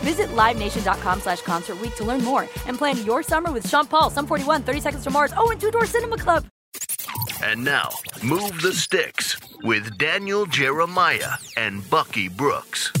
Visit LiveNation.com slash Concert Week to learn more and plan your summer with Sean Paul, Sum 41, 30 Seconds to Mars, oh, and Two Door Cinema Club. And now, Move the Sticks with Daniel Jeremiah and Bucky Brooks.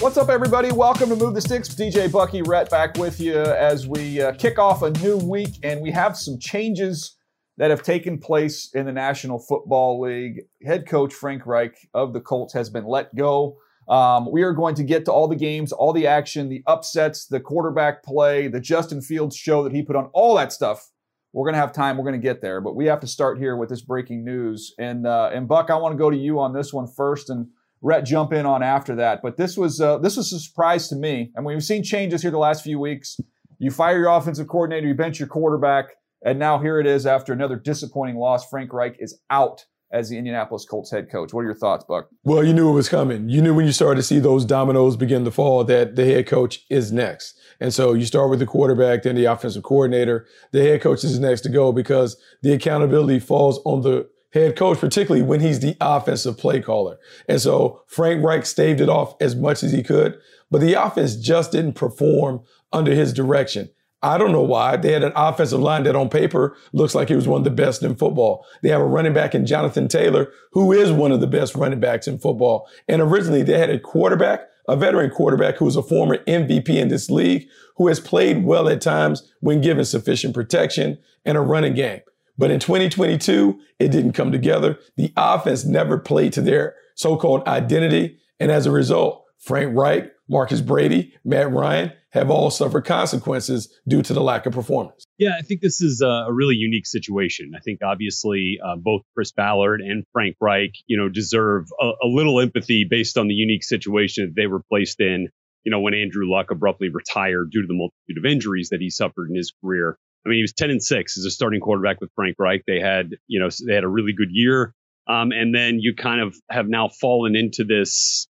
What's up, everybody? Welcome to Move the Sticks. DJ Bucky Rhett back with you as we uh, kick off a new week, and we have some changes that have taken place in the National Football League. Head coach Frank Reich of the Colts has been let go. Um, we are going to get to all the games, all the action, the upsets, the quarterback play, the Justin Fields show that he put on, all that stuff. We're going to have time. We're going to get there, but we have to start here with this breaking news. And uh, and Buck, I want to go to you on this one first, and Rhett jump in on after that. But this was uh, this was a surprise to me. I mean, we've seen changes here the last few weeks. You fire your offensive coordinator, you bench your quarterback, and now here it is after another disappointing loss. Frank Reich is out as the Indianapolis Colts head coach. What are your thoughts, Buck? Well, you knew it was coming. You knew when you started to see those dominoes begin to fall that the head coach is next. And so you start with the quarterback, then the offensive coordinator. The head coach is next to go because the accountability falls on the head coach, particularly when he's the offensive play caller. And so Frank Reich staved it off as much as he could, but the offense just didn't perform under his direction. I don't know why. They had an offensive line that on paper looks like it was one of the best in football. They have a running back in Jonathan Taylor, who is one of the best running backs in football. And originally they had a quarterback, a veteran quarterback who was a former MVP in this league, who has played well at times when given sufficient protection and a running game. But in 2022, it didn't come together. The offense never played to their so-called identity. And as a result, Frank Reich, Marcus Brady, Matt Ryan have all suffered consequences due to the lack of performance. Yeah, I think this is a really unique situation. I think obviously uh, both Chris Ballard and Frank Reich, you know, deserve a, a, little empathy based on the unique situation that they were placed in. You know, when Andrew Luck abruptly retired due to the multitude of injuries that he suffered in his career. I mean, he was 10 and 6 as a starting quarterback with Frank Reich. They had, you know, they had a really good year. Um, and then you kind of have now fallen into this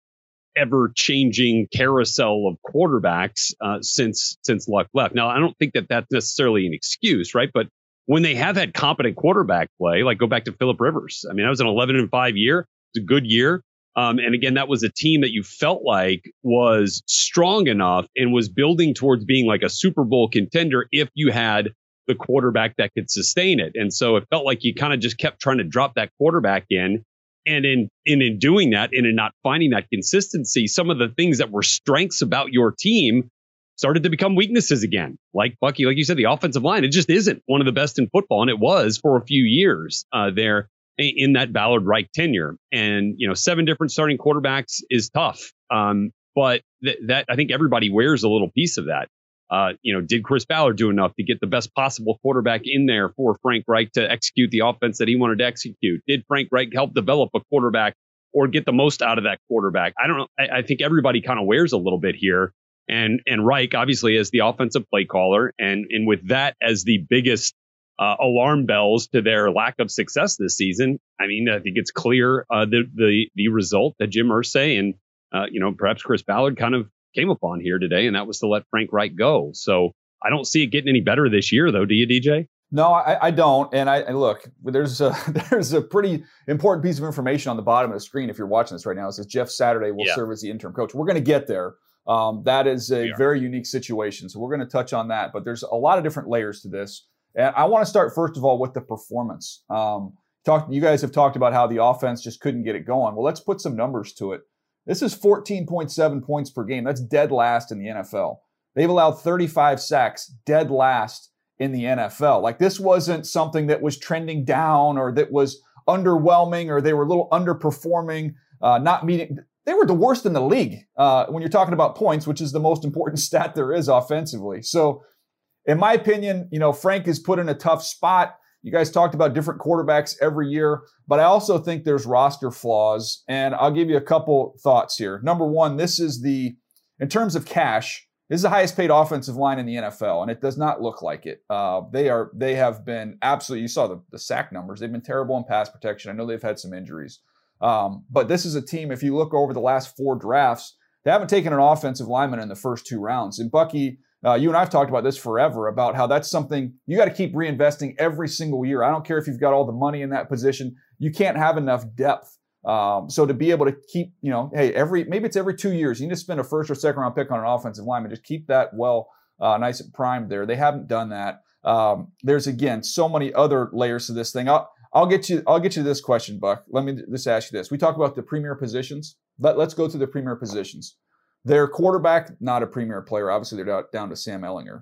ever changing carousel of quarterbacks uh, since since Luck left. Now, I don't think that that's necessarily an excuse, right? But when they have had competent quarterback play, like go back to Philip Rivers. I mean, that was an 11 and 5 year. It's a good year. Um, and again, that was a team that you felt like was strong enough and was building towards being like a Super Bowl contender if you had the quarterback that could sustain it. And so it felt like you kind of just kept trying to drop that quarterback in. And in, in in doing that and in not finding that consistency, some of the things that were strengths about your team started to become weaknesses again. Like Bucky, like you said, the offensive line, it just isn't one of the best in football. And it was for a few years uh, there in that Ballard Reich tenure. And, you know, seven different starting quarterbacks is tough. Um, but th- that I think everybody wears a little piece of that. Uh, you know, did Chris Ballard do enough to get the best possible quarterback in there for Frank Reich to execute the offense that he wanted to execute? Did Frank Reich help develop a quarterback or get the most out of that quarterback? I don't know. I, I think everybody kind of wears a little bit here. And and Reich obviously as the offensive play caller, and and with that as the biggest uh, alarm bells to their lack of success this season. I mean, I think it's clear uh, the the the result that Jim Irsay and uh, you know perhaps Chris Ballard kind of came upon here today, and that was to let Frank Reich go. So I don't see it getting any better this year, though. Do you, DJ? No, I, I don't. And I and look, there's a there's a pretty important piece of information on the bottom of the screen if you're watching this right now. It says Jeff Saturday will yeah. serve as the interim coach. We're going to get there. Um, that is a very unique situation. So we're going to touch on that. But there's a lot of different layers to this. And I want to start first of all with the performance. Um, talk, you guys have talked about how the offense just couldn't get it going. Well, let's put some numbers to it. This is 14.7 points per game. That's dead last in the NFL. They've allowed 35 sacks, dead last in the NFL. Like this wasn't something that was trending down or that was underwhelming or they were a little underperforming, uh, not meeting they were the worst in the league uh, when you're talking about points, which is the most important stat there is offensively. So, in my opinion, you know, Frank is put in a tough spot. You guys talked about different quarterbacks every year, but I also think there's roster flaws. And I'll give you a couple thoughts here. Number one, this is the, in terms of cash, this is the highest paid offensive line in the NFL, and it does not look like it. Uh, they are, they have been absolutely. You saw the, the sack numbers; they've been terrible in pass protection. I know they've had some injuries. Um, but this is a team, if you look over the last four drafts, they haven't taken an offensive lineman in the first two rounds. And Bucky, uh, you and I've talked about this forever about how that's something you got to keep reinvesting every single year. I don't care if you've got all the money in that position, you can't have enough depth. Um, so to be able to keep, you know, hey, every maybe it's every two years, you need to spend a first or second round pick on an offensive lineman. Just keep that well, uh, nice and primed there. They haven't done that. Um, there's again so many other layers to this thing. I'll, I'll get you. I'll get you this question, Buck. Let me just ask you this. We talk about the premier positions. Let, let's go to the premier positions. Their quarterback, not a premier player. Obviously, they're down to Sam Ehlinger.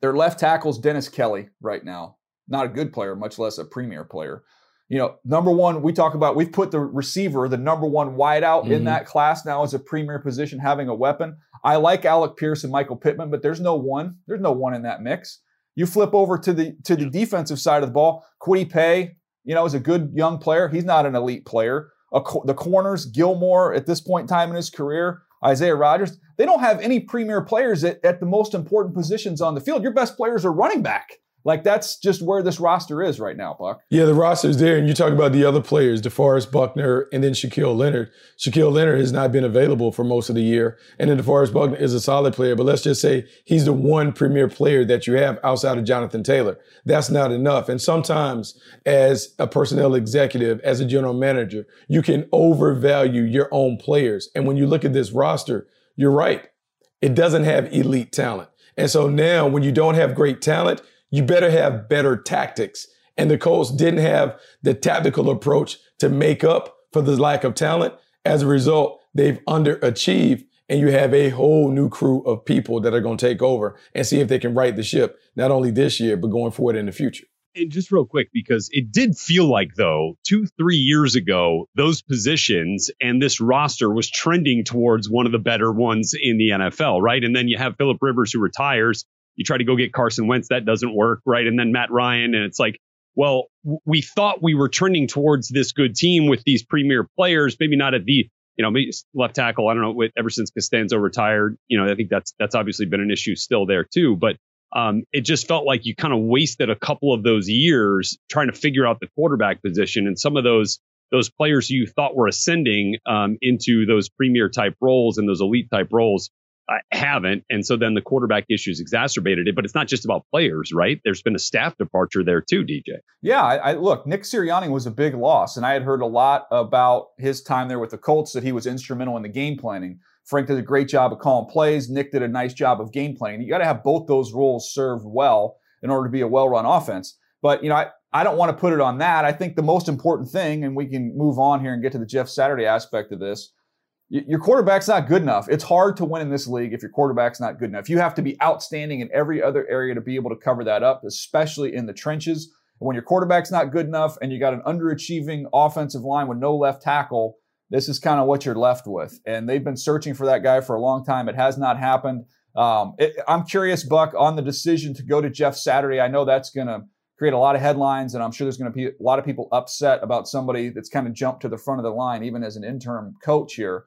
Their left tackle's Dennis Kelly right now. Not a good player, much less a premier player. You know, number one, we talk about we've put the receiver, the number one wideout mm-hmm. in that class now as a premier position, having a weapon. I like Alec Pierce and Michael Pittman, but there's no one. There's no one in that mix. You flip over to the to the defensive side of the ball. Kwity Paye, you know, is a good young player. He's not an elite player. Co- the corners, Gilmore at this point in time in his career, Isaiah Rodgers, they don't have any premier players at, at the most important positions on the field. Your best players are running back. Like that's just where this roster is right now, Buck. Yeah, the roster's there, and you talk about the other players, DeForest Buckner and then Shaquille Leonard. Shaquille Leonard has not been available for most of the year, and then DeForest Buckner is a solid player, but let's just say he's the one premier player that you have outside of Jonathan Taylor. That's not enough. And sometimes, as a personnel executive, as a general manager, you can overvalue your own players. And when you look at this roster, you're right. It doesn't have elite talent. And so now, when you don't have great talent, you better have better tactics. And the Colts didn't have the tactical approach to make up for the lack of talent. As a result, they've underachieved and you have a whole new crew of people that are going to take over and see if they can right the ship, not only this year, but going forward in the future. And just real quick, because it did feel like, though, two, three years ago, those positions and this roster was trending towards one of the better ones in the NFL, right? And then you have Philip Rivers who retires you try to go get Carson Wentz, that doesn't work, right? And then Matt Ryan, and it's like, well, we thought we were trending towards this good team with these premier players, maybe not at the, you know, left tackle. I don't know, ever since Castonzo retired, you know, I think that's that's obviously been an issue still there too. But um, it just felt like you kind of wasted a couple of those years trying to figure out the quarterback position, and some of those those players you thought were ascending um, into those premier type roles and those elite type roles I haven't. And so then the quarterback issues exacerbated it. But it's not just about players, right? There's been a staff departure there too, DJ. Yeah, I, I, look, Nick Sirianni was a big loss, and I had heard a lot about his time there with the Colts that he was instrumental in the game planning. Frank did a great job of calling plays. Nick did a nice job of game planning. You got to have both those roles served well. in order to be a well-run offense. But you know, I, I don't want to put it on that. I think the most important thing, and we can move on here and get to the Jeff Saturday aspect of this. Your quarterback's not good enough. It's hard to win in this league if your quarterback's not good enough. You have to be outstanding in every other area to be able to cover that up, especially in the trenches. When your quarterback's not good enough and you got an underachieving offensive line with no left tackle, this is kind of what you're left with. And they've been searching for that guy for a long time. It has not happened. Um, it, I'm curious, Buck, on the decision to go to Jeff Saturday. I know that's going to create a lot of headlines, and I'm sure there's going to be a lot of people upset about somebody that's kind of jumped to the front of the line, even as an interim coach here.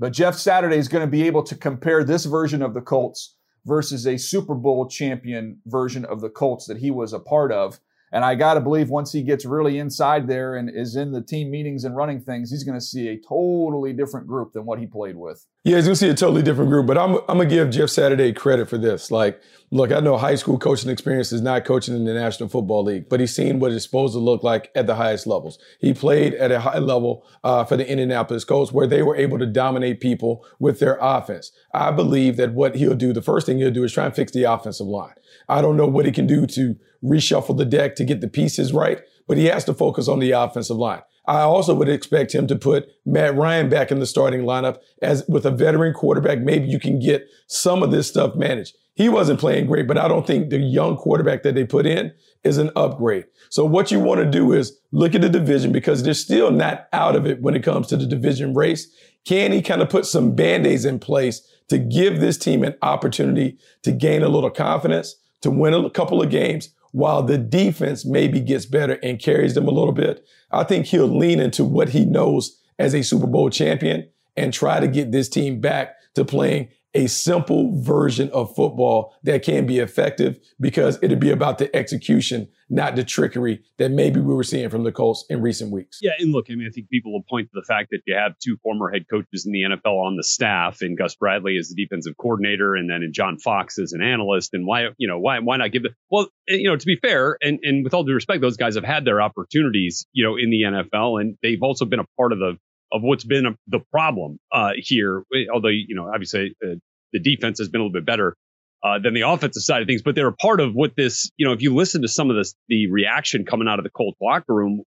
But Jeff Saturday is going to be able to compare this version of the Colts versus a Super Bowl champion version of the Colts that he was a part of. And I got to believe once he gets really inside there and is in the team meetings and running things, he's going to see a totally different group than what he played with. Yeah, going to see a totally different group. But I'm, I'm to give Jeff Saturday credit for this. Like, look, I know high school coaching experience is not coaching in the National Football League, but he's seen what it's supposed to look like at the highest levels. He played at a high level uh, for the Indianapolis Colts where they were able to dominate people with their offense. I believe that what he'll do, the first thing he'll do is try and fix the offensive line. I don't know what he can do to reshuffle the deck to get the pieces right, but he has to focus on the offensive line. I also would expect him to put Matt Ryan back in the starting lineup as with a veteran quarterback. Maybe you can get some of this stuff managed. He wasn't playing great, but I don't think the young quarterback that they put in is an upgrade. So what you want to do is look at the division because they're still not out of it when it comes to the division race. Can he kind of put some band-aids in place to give this team an opportunity to gain a little confidence, to win a couple of games, while the defense maybe gets better and carries them a little bit, I think he'll lean into what he knows as a Super Bowl champion and try to get this team back to playing a simple version of football that can be effective because it'll be about the execution, not the trickery that maybe we were seeing from the Colts in recent weeks. Yeah, and look, I mean, I think people will point to the fact that you have two former head coaches in the NFL on the staff, and Gus Bradley as the defensive coordinator, and then John Fox as an analyst. And why, you know, why why not give it? Well, eh, you know, to be fair, and and with all due respect, those guys have had their opportunities, you know, in the NFL, and they've also been a part of the of what's been a, the problem uh, here. Although you know, obviously, uh, the defense has been a little bit better uh, than the offensive side of things, but they're a part of what this. You know, if you listen to some of this, the reaction coming out of the Colts locker room,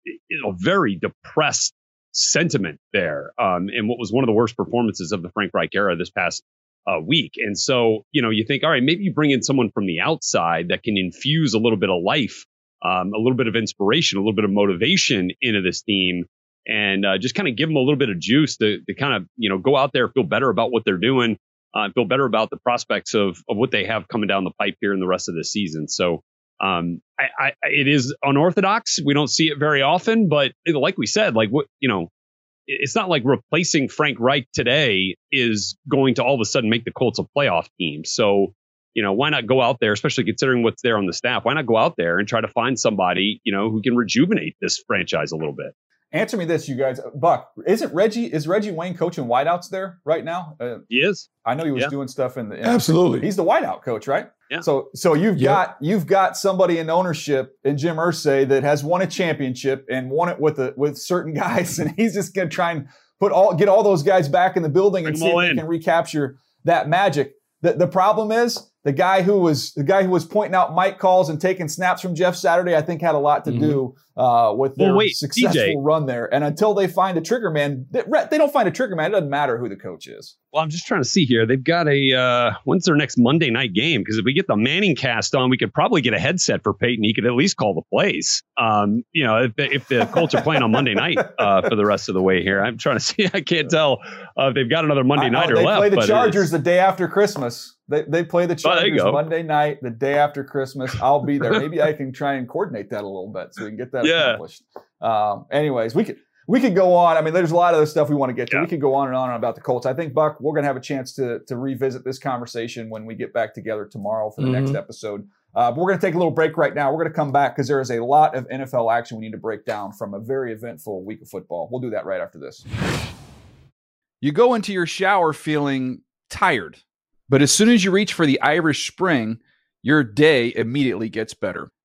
know, very depressed sentiment there, um, and what was one of the worst performances of the Frank Reich era this past uh, week. And so, you know, you think, all right, maybe you bring in someone from the outside that can infuse a little bit of life, um, a little bit of inspiration, a little bit of motivation into this team and uh, just kind of give them a little bit of juice to, to kind of you know go out there feel better about what they're doing uh, feel better about the prospects of of what they have coming down the pipe here in the rest of the season so um, I, I, it is unorthodox we don't see it very often but like we said like what you know it's not like replacing Frank Reich today is going to all of a sudden make the Colts a playoff team so you know, why not go out there, especially considering what's there on the staff? Why not go out there and try to find somebody, you know, who can rejuvenate this franchise a little bit? Answer me this, you guys. Buck, isn't Reggie is Reggie Wayne coaching wideouts there right now? Uh, he is. I know he was yeah. doing stuff in the in, absolutely. He's the wideout coach, right? Yeah. So so you've yep. got you've got somebody in ownership in Jim Irsay that has won a championship and won it with a, with certain guys, and he's just gonna try and put all get all those guys back in the building Bring and see if in. he can recapture that magic. The the problem is the guy who was the guy who was pointing out Mike calls and taking snaps from Jeff Saturday, I think had a lot to mm-hmm. do uh, with their well, wait, successful DJ. run there. And until they find a trigger man, they, they, don't find a trigger man. It doesn't matter who the coach is. Well, I'm just trying to see here. They've got a uh, when's their next Monday night game? Because if we get the Manning cast on, we could probably get a headset for Peyton. He could at least call the plays. Um, you know, if, if, the Colts are playing on Monday night uh, for the rest of the way here, I'm trying to see. I can't tell uh, if they've got another Monday night or they left. They play the Chargers the day after Christmas. They, they play the oh, Chargers oh, Monday night, the day after Christmas. I'll be there. Maybe I can try and coordinate that a little bit so we can get that yeah. Um, anyways, we could we could go on. I mean, there's a lot of the stuff we want to get to. Yeah. We could go on and on about the Colts. I think Buck, we're going to have a chance to to revisit this conversation when we get back together tomorrow for the mm-hmm. next episode. Uh, but we're going to take a little break right now. We're going to come back because there is a lot of NFL action we need to break down from a very eventful week of football. We'll do that right after this. You go into your shower feeling tired, but as soon as you reach for the Irish Spring, your day immediately gets better.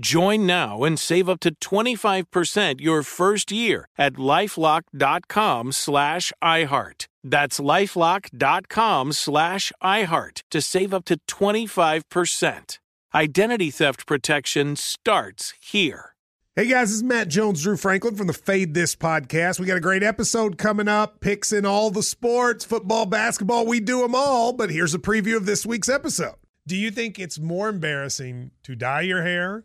Join now and save up to 25% your first year at lifelock.com slash iHeart. That's lifelock.com slash iHeart to save up to 25%. Identity theft protection starts here. Hey guys, this is Matt Jones, Drew Franklin from the Fade This podcast. We got a great episode coming up, picks in all the sports, football, basketball, we do them all. But here's a preview of this week's episode. Do you think it's more embarrassing to dye your hair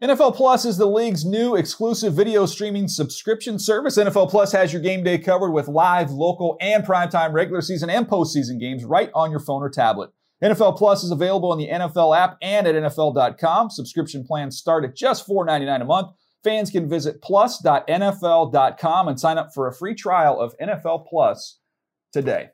NFL Plus is the league's new exclusive video streaming subscription service. NFL Plus has your game day covered with live, local, and primetime regular season and postseason games right on your phone or tablet. NFL Plus is available in the NFL app and at NFL.com. Subscription plans start at just $4.99 a month. Fans can visit plus.nfl.com and sign up for a free trial of NFL Plus today.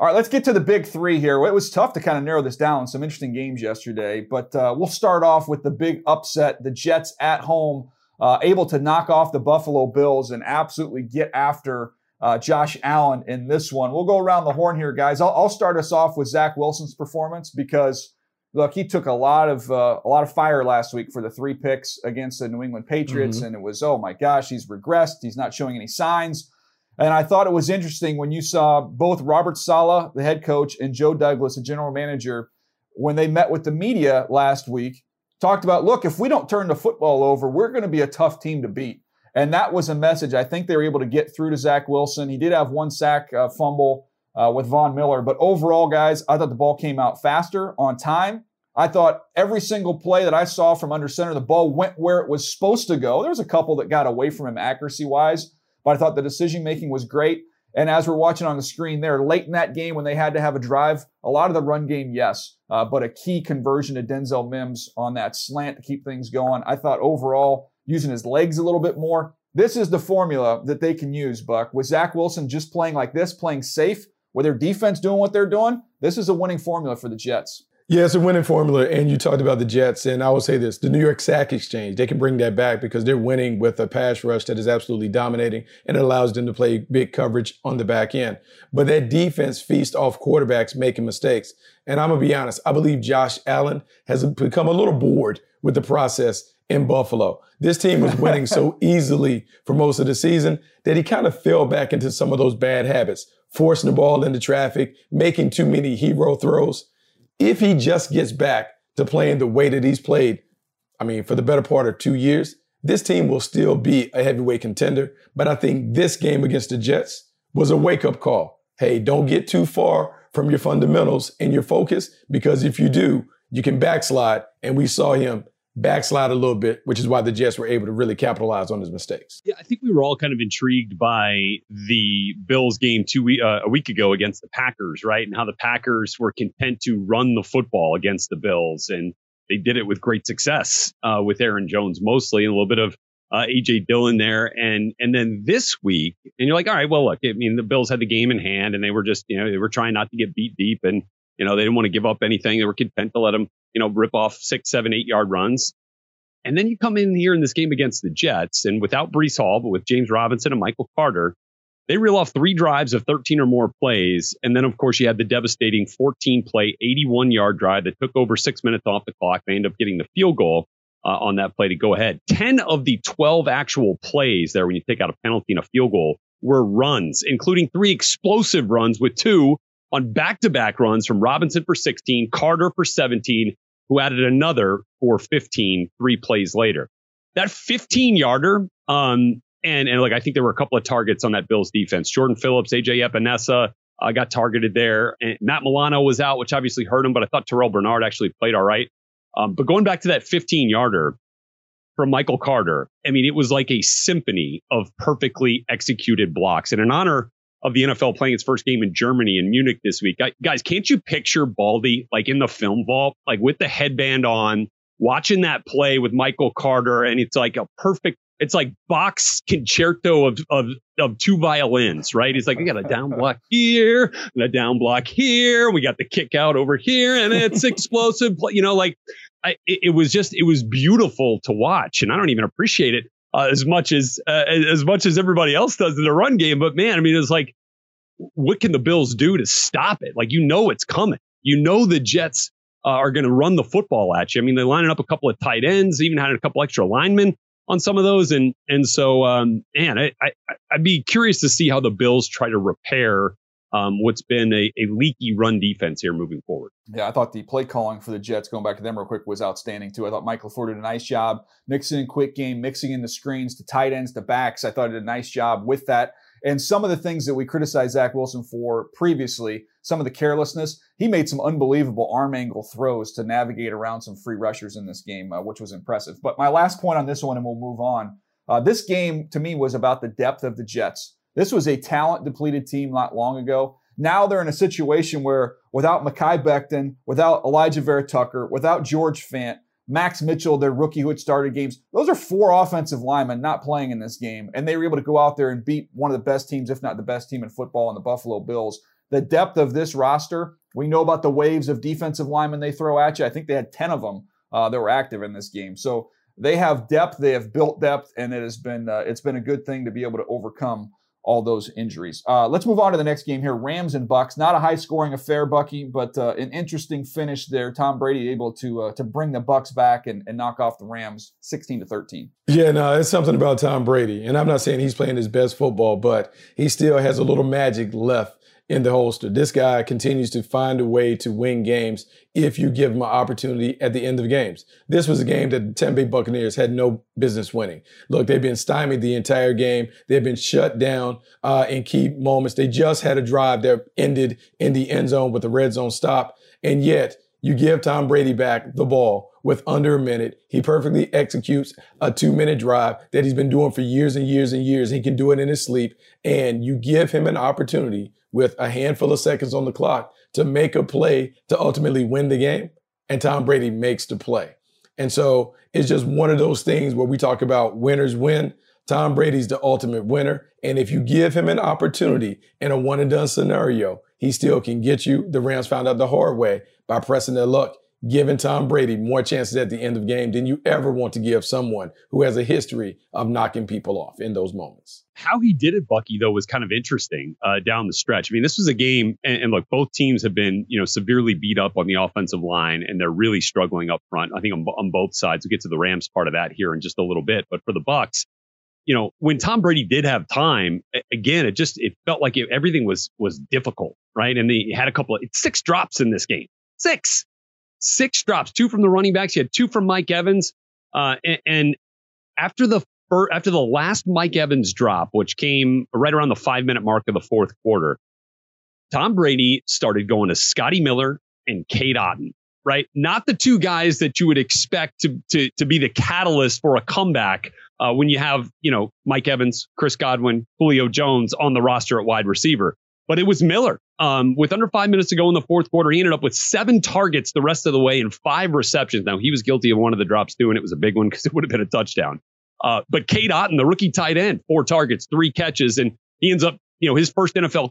All right, let's get to the big three here. It was tough to kind of narrow this down. Some interesting games yesterday, but uh, we'll start off with the big upset. The Jets at home, uh, able to knock off the Buffalo Bills and absolutely get after uh, Josh Allen in this one. We'll go around the horn here, guys. I'll, I'll start us off with Zach Wilson's performance because look, he took a lot of uh, a lot of fire last week for the three picks against the New England Patriots, Mhm. and it was oh my gosh, he's regressed. He's not showing any signs. And I thought it was interesting when you saw both Robert Saleh, the head coach, and Joe Douglas, the general manager, when they met with the media last week, talked about, look, if we don't turn the football over, we're going to be a tough team to beat. And that was a message I think they were able to get through to Zach Wilson. He did have one sack uh, fumble uh, with Von Miller, but overall, guys, I thought the ball came out faster on time. I thought every single play that I saw from under center, the ball went where it was supposed to go. There was a couple that got away from him accuracy wise, but I thought the decision making was great. And as we're watching on the screen there, late in that game when they had to have a drive, a lot of the run game, yes, uh, but a key conversion to Denzel Mims on that slant to keep things going. I thought overall, using his legs a little bit more, this is the formula that they can use, Buck. With Zach Wilson just playing like this, playing safe, with their defense doing what they're doing, this is a winning formula for the Jets. Yeah, it's a winning formula. And you talked about the Jets, and I will say this the New York Sack Exchange, they can bring that back because they're winning with a pass rush that is absolutely dominating and it allows them to play big coverage on the back end. But that defense feasts off quarterbacks making mistakes. And I'm going to be honest, I believe Josh Allen has become a little bored with the process in Buffalo. This team was winning so easily for most of the season that he kind of fell back into some of those bad habits, forcing the ball into traffic, making too many hero throws if he just gets back to playing the way that he's played, I mean, for the better part of two years, this team will still be a heavyweight contender. But I think this game against the Jets was a wake up call. Hey, don't get too far from your fundamentals and your focus because if you do, you can backslide. And we saw him backslide a little bit, which is why the Jets were able to really capitalize on his mistakes. Yeah, I think we were all kind of intrigued by the Bills game two uh, a week ago against the Packers, right? And how the Packers were content to run the football against the Bills, and they did it with great success uh, with Aaron Jones mostly, and a little bit of uh, AJ Dillon there, and and then this week, and you're like, all right, well, look, I mean, the Bills had the game in hand, and they were just, you know, they were trying not to get beat deep, and you know, they didn't want to give up anything. They were content to let them you know, rip off six, seven, eight yard runs. And then you come in here in this game against the Jets, and without Breece Hall, but with James Robinson and Michael Carter, they reel off three drives of 13 or more plays. And then, of course, you had the devastating 14 play, 81 yard drive that took over six minutes off the clock. They end up getting the field goal uh, on that play to go ahead. 10 of the 12 actual plays there, when you take out a penalty and a field goal, were runs, including three explosive runs with two on back to back runs from Robinson for 16, Carter for 17, who added another for 15 three plays later. That 15 yarder, um, and, and like I think there were a couple of targets on that Bills defense. Jordan Phillips, AJ Epenesa uh, got targeted there. And Matt Milano was out, which obviously hurt him, but I thought Terrel Bernard actually played all right. Um, but going back to that 15 yarder from Michael Carter, I mean, it was like a symphony of perfectly executed blocks. And in honor of the NFL playing its first game in Germany in Munich this week. Guys, can't you picture Baldy like in the film vault, like with the headband on, watching that play with Michael Carter, and it's like a perfect. It's like Bach concerto of, of of two violins, right? It's like we got a down block here and a down block here. We got the kick out over here, and it's explosive. You know, like I, it, it was just it was beautiful to watch, and I don't even appreciate it uh, as much as uh, as much as everybody else does in the run game. But man, I mean, it's like, what can the Bills do to stop it? Like, you know, it's coming. You know, the Jets uh, are going to run the football at you. I mean, they're lining up a couple of tight ends, even had a couple extra linemen on some of those, and and so um, man, I, I I'd be curious to see how the Bills try to repair um, what's been a, a, leaky run defense here moving forward. Yeah, I thought the play calling for the Jets, going back to them real quick, was outstanding too. I thought Mike LaFleur did a nice job mixing in quick game, mixing in the screens to tight ends to backs. I thought did a nice job with that. And some of the things that we criticized Zach Wilson for previously, some of the carelessness, he made some unbelievable arm angle throws to navigate around some free rushers in this game, uh, which was impressive. But my last point on this one, and we'll move on. Uh, this game to me was about the depth of the Jets. This was a talent depleted team not long ago. Now they're in a situation where without Mekhi Becton, without Alijah Vera-Tucker, without George Fant, Max Mitchell, their rookie who had started games, those are four offensive linemen not playing in this game. And they were able to go out there and beat one of the best teams, if not the best team in football, in the Buffalo Bills. The depth of this roster, we know about the waves of defensive linemen they throw at you. I think they had 10 of them uh, that were active in this game. So they have depth, they have built depth, and it has been uh, it's been a good thing to be able to overcome all those injuries. Uh, let's move on to the next game here. Rams and Bucks. Not a high scoring affair, Bucky, but uh, an interesting finish there. Tom Brady able to uh, to bring the Bucks back and, and knock off the Rams 16 to 13. Yeah, no, it's something about Tom Brady, and I'm not saying he's playing his best football, but he still has a little magic left in the holster. This guy continues to find a way to win games if you give him an opportunity at the end of games. This was a game that the Tampa Bay Buccaneers had no business winning. Look, they've been stymied the entire game. They've been shut down uh, in key moments. They just had a drive that ended in the end zone with a red zone stop. And yet, You give Tom Brady back the ball with under a minute. He perfectly executes a two minute drive that he's been doing for years and years and years. He can do it in his sleep. And you give him an opportunity with a handful of seconds on the clock to make a play to ultimately win the game. And Tom Brady makes the play. And so it's just one of those things where we talk about winners win. Tom Brady's the ultimate winner. And if you give him an opportunity in a one and done scenario, he still can get you. The Rams found out the hard way by pressing their luck, giving Tom Brady more chances at the end of game than you ever want to give someone who has a history of knocking people off in those moments. How he did it, Bucky, though, was kind of interesting uh, down the stretch. I mean, this was a game, and, and, look, both teams have been, you know, severely beat up on the offensive line, and they're really struggling up front. I think on, on both sides. We'll get to the Rams part of that here in just a little bit, but for the Bucks, you know, when Tom Brady did have time, again, it just it felt like it, everything was was difficult, right? And he had a couple of six drops in this game, six, six drops, two from the running backs. He had two from Mike Evans, uh, and, and after the first, after the last Mike Evans drop, which came right around the five minute mark of the fourth quarter, Tom Brady started going to Scotty Miller and Cade Otton. right? Not the two guys that you would expect to to to be the catalyst for a comeback uh, when you have you know Mike Evans, Chris Godwin, Julio Jones on the roster at wide receiver. But it was Miller. Um, with under five minutes to go in the fourth quarter, he ended up with seven targets the rest of the way and five receptions. Now he was guilty of one of the drops too, and it was a big one because it would have been a touchdown. Uh, but Cade Otton, the rookie tight end, four targets, three catches, and he ends up, you know, his first NFL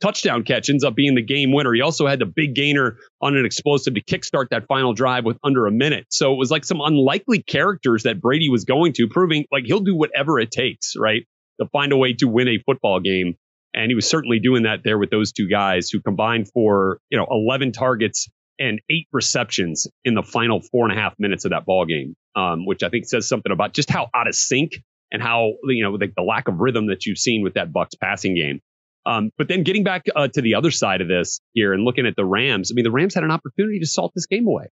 touchdown catch ends up being the game winner. He also had the big gainer on an explosive to kickstart that final drive with under a minute. So it was like some unlikely characters that Brady was going to, proving like he'll do whatever it takes, right, to find a way to win a football game. And he was certainly doing that there with those two guys who combined for, you know, 11 targets and eight receptions in the final four and a half minutes of that ball game, um, which I think says something about just how out of sync and how, you know, the, the lack of rhythm that you've seen with that Bucks passing game. Um, but then getting back uh, to the other side of this here and looking at the Rams, I mean, the Rams had an opportunity to salt this game away.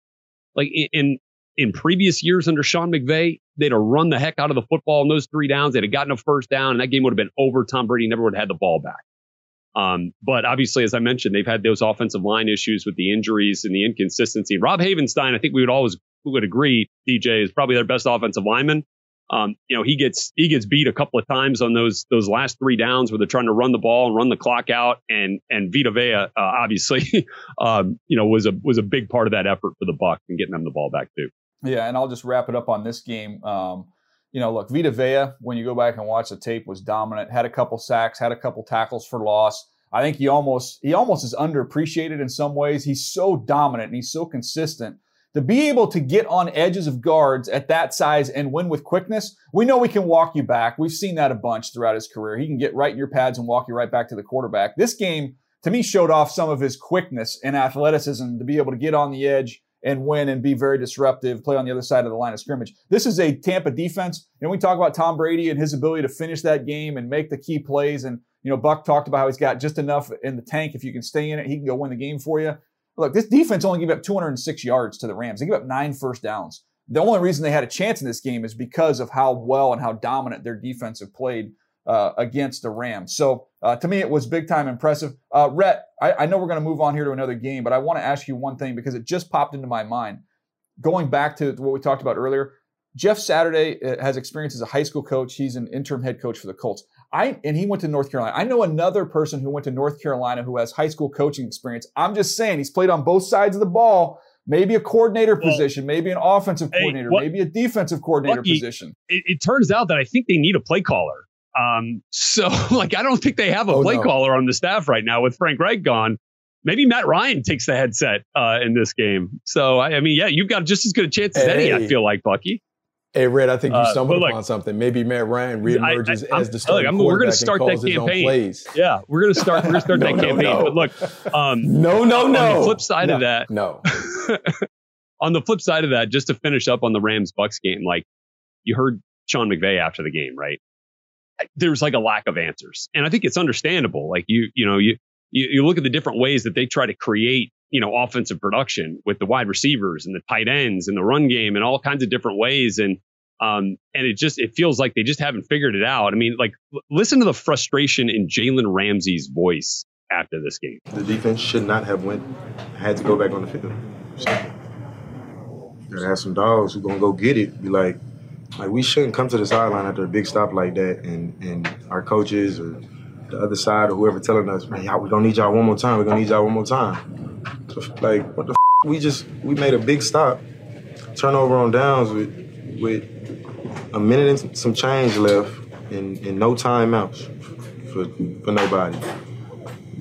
Like in in previous years under Sean McVay, they'd have run the heck out of the football in those three downs. They'd have gotten a first down, and that game would have been over. Tom Brady never would have had the ball back. Um, but obviously, as I mentioned, they've had those offensive line issues with the injuries and the inconsistency. Rob Havenstein, I think we would always we would agree, DJ is probably their best offensive lineman. Um, you know, he gets he gets beat a couple of times on those those last three downs where they're trying to run the ball and run the clock out, and and Vita Vea uh, obviously, um, you know, was a was a big part of that effort for the Bucks and getting them the ball back too. Yeah, and I'll just wrap it up on this game. Um, you know, look, Vita Vea, when you go back and watch the tape, was dominant. Had a couple sacks, had a couple tackles for loss. I think he almost he almost is underappreciated in some ways. He's so dominant and he's so consistent to be able to get on edges of guards at that size and win with quickness, we know we can walk you back. We've seen that a bunch throughout his career. He can get right in your pads and walk you right back to the quarterback. This game, to me, showed off some of his quickness and athleticism to be able to get on the edge and win and be very disruptive, play on the other side of the line of scrimmage. This is a Tampa defense. And we talk about Tom Brady and his ability to finish that game and make the key plays. And, you know, Buck talked about how he's got just enough in the tank. If you can stay in it, he can go win the game for you. Look, this defense only gave up 206 yards to the Rams. They gave up nine first downs. The only reason they had a chance in this game is because of how well and how dominant their defense have played uh, against the Rams. So uh, to me, it was big time impressive. Uh, Rhett, I, I know we're going to move on here to another game, but I want to ask you one thing because it just popped into my mind. Going back to what we talked about earlier, Jeff Saturday uh, has experience as a high school coach. He's an interim head coach for the Colts. I and he went to North Carolina. I know another person who went to North Carolina who has high school coaching experience. I'm just saying he's played on both sides of the ball. Maybe a coordinator well, position, maybe an offensive hey, coordinator, what, maybe a defensive coordinator position. It, it, turns out that I think they need a play caller. Um, so like I don't think they have a oh, play no. caller on the staff right now with Frank Reich gone. Maybe Matt Ryan takes the headset uh, in this game. So I, I, mean, yeah, you've got just as good a chance as hey. any. I feel like Bucky. Hey, Rhett, I think you uh, stumbled uh, upon something. Maybe Matt Ryan reemerges I, I, as the starting look, We're going to start that campaign. Yeah, we're going to start. We're going to start no, that campaign. No. But look, um, no, no, no. On the flip side no, of that, no. on the flip side of that, just to finish up on the Rams Bucks game, like you heard Sean McVay after the game, right? There's like a lack of answers, and I think it's understandable. Like you, you know, you you, you look at the different ways that they try to create you know, offensive production with the wide receivers and the tight ends and the run game and all kinds of different ways. And um, and it just it feels like they just haven't figured it out. I mean, like l- listen to the frustration in Jalen Ramsey's voice after this game. The defense should not have went had to go back on the field. Gotta have some dogs who gonna go get it. Be like, like we shouldn't come to the sideline after a big stop like that, and and our coaches or the other side or whoever telling us, man, y'all, we gonna need y'all one more time. We gonna need y'all one more time. So, like, what the? F-? We just we made a big stop, turnover on downs with with a minute and some change left, and, and no timeouts for for nobody.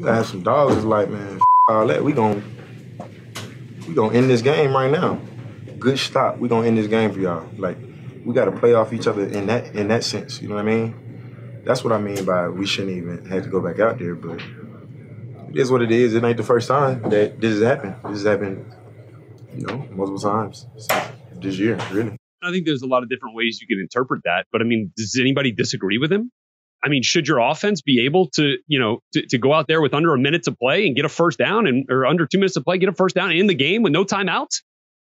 Gotta have some dogs. Like, man, f- all that. We gonna we gonna end this game right now. Good stop. We gonna end this game for y'all. Like we gotta play off each other in that in that sense. You know what I mean? That's what I mean by we shouldn't even have to go back out there. But it is what it is. It ain't the first time that this has happened. This has happened, you know, multiple times this year, really. I think there's a lot of different ways you can interpret that. But I mean, does anybody disagree with him? I mean, should your offense be able to, you know, to, to go out there with under a minute to play and get a first down and or under two minutes to play, get a first down in the game with no timeouts?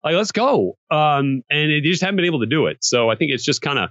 Like, let's go. Um, and they just haven't been able to do it. So I think it's just kind of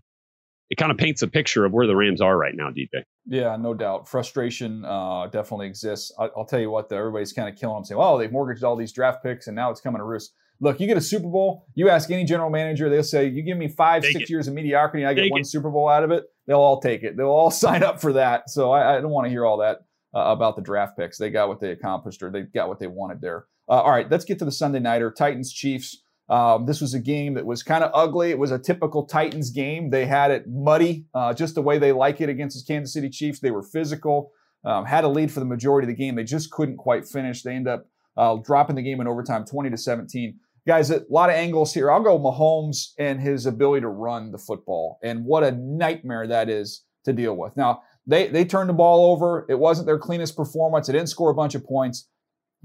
it kind of paints a picture of where the Rams are right now, DJ. Yeah, no doubt. Frustration uh, definitely exists. I, will tell you what, though, everybody's kind of killing them, saying, "Oh, they've mortgaged all these draft picks, and now it's coming to roost." Look, you get a Super Bowl. You ask any general manager, they'll say, "You give me five, take six it. years of mediocrity, and I get take one it. Super Bowl out of it." They'll all take it. They'll all sign up for that. So I, I don't want to hear all that uh, about the draft picks. They got what they accomplished, or they got what they wanted there. Uh, all right, let's get to the Sunday nighter. Titans Chiefs. Um, this was a game that was kind of ugly. It was a typical Titans game. They had it muddy, uh, just the way they like it against the Kansas City Chiefs. They were physical, um, had a lead for the majority of the game. They just couldn't quite finish. They end up uh, dropping the game in overtime, 20 to 17. Guys, a lot of angles here. I'll go Mahomes and his ability to run the football, and what a nightmare that is to deal with. Now, they they turned the ball over. It wasn't their cleanest performance. It didn't score a bunch of points.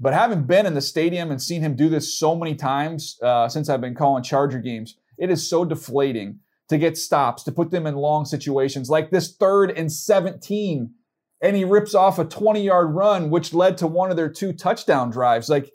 But having been in the stadium and seen him do this so many times uh, since I've been calling Charger games, it is so deflating to get stops, to put them in long situations like this third and 17. And he rips off a 20 yard run, which led to one of their two touchdown drives. Like,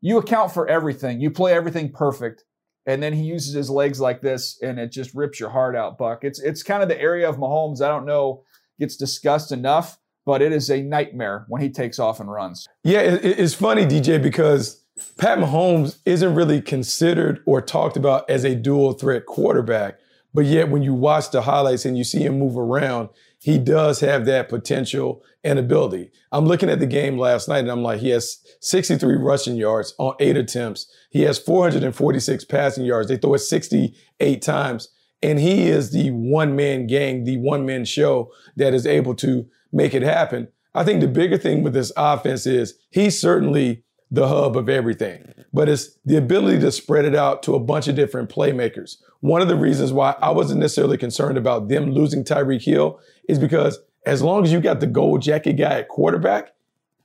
you account for everything, you play everything perfect. And then he uses his legs like this, and it just rips your heart out, Buck. It's it's kind of the area of Mahomes I don't know gets discussed enough but it is a nightmare when he takes off and runs. Yeah, it's funny, DJ, because Pat Mahomes isn't really considered or talked about as a dual threat quarterback. But yet, when you watch the highlights and you see him move around, he does have that potential and ability. I'm looking at the game last night and I'm like, he has 63 rushing yards on eight attempts. He has 446 passing yards. They throw it 68 times. And he is the one man gang, the one man show that is able to make it happen. I think the bigger thing with this offense is he's certainly the hub of everything, but it's the ability to spread it out to a bunch of different playmakers. One of the reasons why I wasn't necessarily concerned about them losing Tyreek Hill is because as long as you got the gold jacket guy at quarterback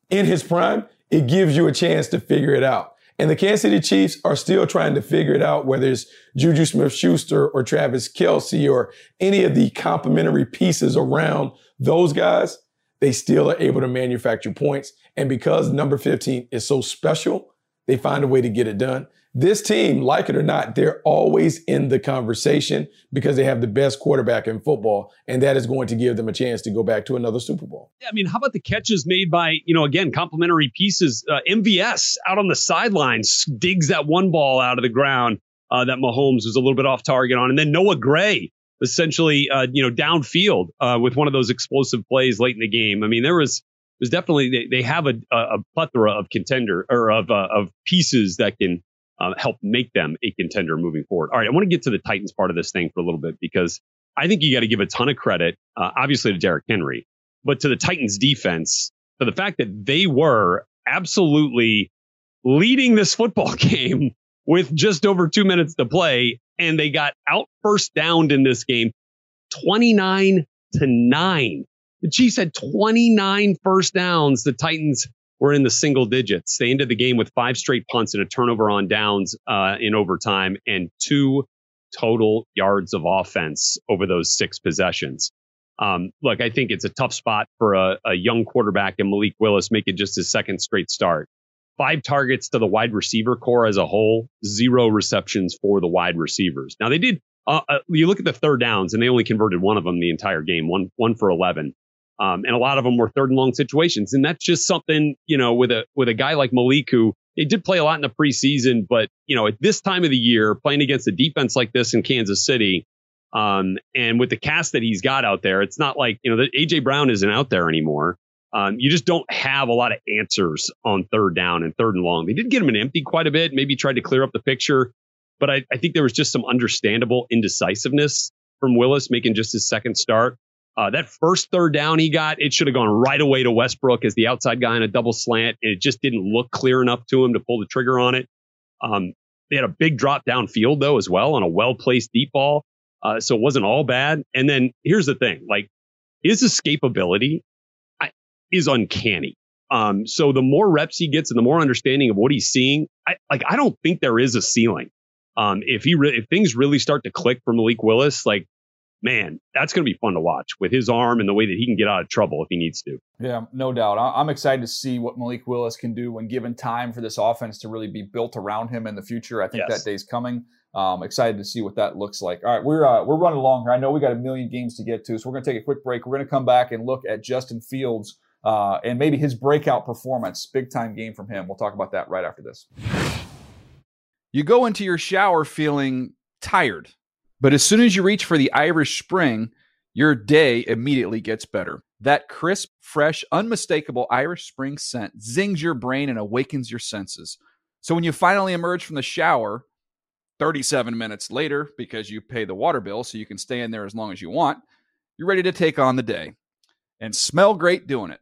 in his prime, it gives you a chance to figure it out. And the Kansas City Chiefs are still trying to figure it out, whether it's Juju Smith Schuster or Travis Kelce or any of the complementary pieces around those guys, they still are able to manufacture points. And because number 15 is so special, they find a way to get it done. This team, like it or not, they're always in the conversation because they have the best quarterback in football, and that is going to give them a chance to go back to another Super Bowl. Yeah, I mean, how about the catches made by, you know, again, complementary pieces? Uh, MVS out on the sidelines digs that one ball out of the ground uh, that Mahomes was a little bit off target on. And then Noah Gray essentially, uh, you know, downfield uh, with one of those explosive plays late in the game. I mean, there was was definitely they, they have a, a plethora of contender or of uh, of pieces that can uh, help make them a contender moving forward. All right, I want to get to the Titans part of this thing for a little bit because I think you got to give a ton of credit, uh, obviously to Derrick Henry, but to the Titans defense for the fact that they were absolutely leading this football game with just over two minutes to play and they got out first downed in this game 29 to 9. The Chiefs had 29 first downs. The Titans were in the single digits. They ended the game with five straight punts and a turnover on downs uh, in overtime and two total yards of offense over those six possessions. Um, look, I think it's a tough spot for a, a young quarterback and Malik Willis making just his second straight start five targets to the wide receiver corps as a whole, zero receptions for the wide receivers. Now they did. Uh, uh, you look at the third downs, and they only converted one of them the entire game, one one for eleven, um, and a lot of them were third and long situations. And that's just something you know with a with a guy like Malik who he did play a lot in the preseason, but you know, at this time of the year, playing against a defense like this in Kansas City, um, and with the cast that he's got out there, it's not like you know that AJ Brown isn't out there anymore. Um, you just don't have a lot of answers on third down and third and long. They did get him an empty quite a bit, maybe tried to clear up the picture, but I, I think there was just some understandable indecisiveness from Willis making just his second start. Uh, that first third down he got, it should have gone right away to Westbrook as the outside guy in a double slant, and it just didn't look clear enough to him to pull the trigger on it. Um, they had a big drop downfield though as well on a well placed deep ball, uh, so it wasn't all bad. And then here's the thing: like his escapability is uncanny. Um, so the more reps he gets and the more understanding of what he's seeing, I like I don't think there is a ceiling. Um, if he re- if things really start to click for Malik Willis, like man, that's going to be fun to watch with his arm and the way that he can get out of trouble if he needs to. Yeah, no doubt. I'm excited to see what Malik Willis can do when given time for this offense to really be built around him in the future. I think yes. that day's coming. Um, excited to see what that looks like. All right, we're uh, we're running along here. I know we got a million games to get to, so we're going to take a quick break. We're going to come back and look at Justin Fields uh, and maybe his breakout performance. Big time game from him. We'll talk about that right after this. You go into your shower feeling tired, but as soon as you reach for the Irish Spring, your day immediately gets better. That crisp, fresh, unmistakable Irish Spring scent zings your brain and awakens your senses. So when you finally emerge from the shower, 37 minutes later, because you pay the water bill so you can stay in there as long as you want, you're ready to take on the day and smell great doing it.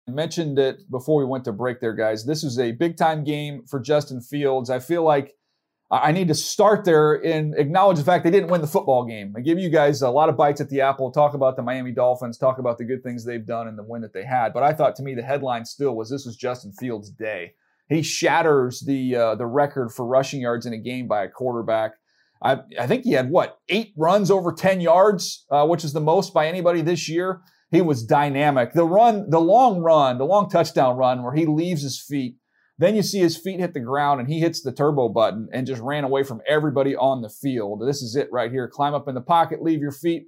I mentioned it before we went to break there, guys. This is a big time game for Justin Fields. I feel like I need to start there and acknowledge the fact they didn't win the football game. I give you guys a lot of bites at the apple, talk about the Miami Dolphins, talk about the good things they've done and the win that they had. But I thought to me the headline still was this was Justin Fields' day. He shatters the uh, the record for rushing yards in a game by a quarterback. I, I think he had what eight runs over ten yards, uh, which is the most by anybody this year. He was dynamic. The run, the long run, the long touchdown run where he leaves his feet. Then you see his feet hit the ground and he hits the turbo button and just ran away from everybody on the field. This is it right here. Climb up in the pocket, leave your feet.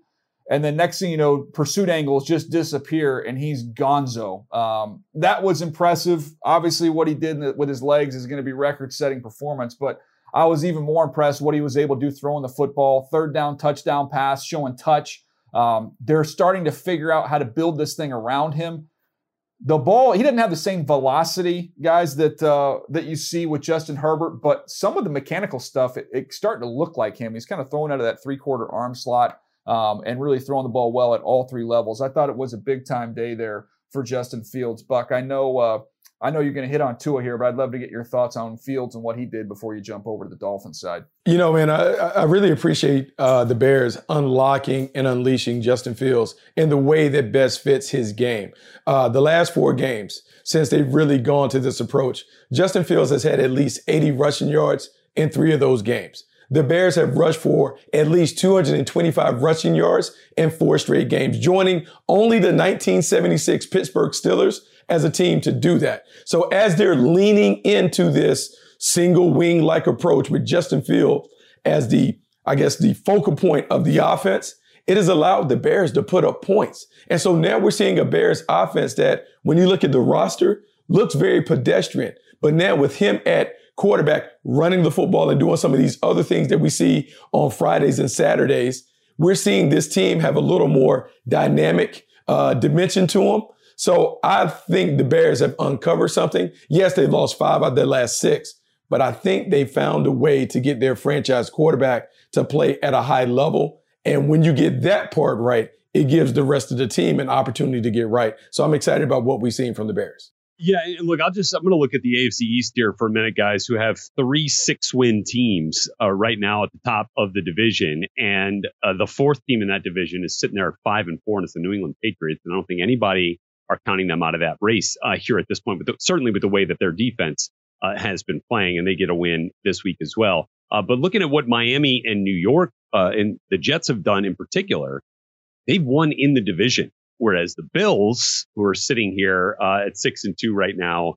And then next thing you know, pursuit angles just disappear and he's gonzo. Um, that was impressive. Obviously, what he did with his legs is going to be record setting performance, but I was even more impressed what he was able to do throwing the football, third down touchdown pass, showing touch. Um, they're starting to figure out how to build this thing around him. The ball, he didn't have the same velocity, guys, that uh, that you see with Justin Herbert, but some of the mechanical stuff, it, it's starting to look like him. He's kind of throwing out of that three quarter arm slot um, and really throwing the ball well at all three levels. I thought it was a big time day there for Justin Fields. Buck, I know uh, I know you're going to hit on Tua here, but I'd love to get your thoughts on Fields and what he did before you jump over to the Dolphins side. You know, man, I, I really appreciate uh, the Bears unlocking and unleashing Justin Fields in the way that best fits his game. Uh, the last four games, since they've really gone to this approach, Justin Fields has had at least 80 rushing yards in three of those games. The Bears have rushed for at least 225 rushing yards in four straight games, joining only the 1976 Pittsburgh Steelers as a team to do that. So as they're leaning into this single wing like approach with Justin Field as the, I guess, the focal point of the offense, it has allowed the Bears to put up points. And so now we're seeing a Bears offense that when you look at the roster looks very pedestrian. But now with him at quarterback running the football and doing some of these other things that we see on Fridays and Saturdays, we're seeing this team have a little more dynamic uh, dimension to them. So I think the Bears have uncovered something. Yes, they've lost five out of their last six, but I think they found a way to get their franchise quarterback to play at a high level. And when you get that part right, it gives the rest of the team an opportunity to get right. So I'm excited about what we've seen from the Bears. Yeah, and look, I'll just I'm going to look at the AFC East here for a minute, guys, who have three six-win teams uh, right now at the top of the division, and uh, the fourth team in that division is sitting there at five and four, and it's the New England Patriots. And I don't think anybody are counting them out of that race uh, here at this point, but certainly with the way that their defense uh, has been playing, and they get a win this week as well. Uh, but looking at what Miami and New York uh, and the Jets have done in particular, they've won in the division, whereas the Bills, who are sitting here uh, at six and two right now,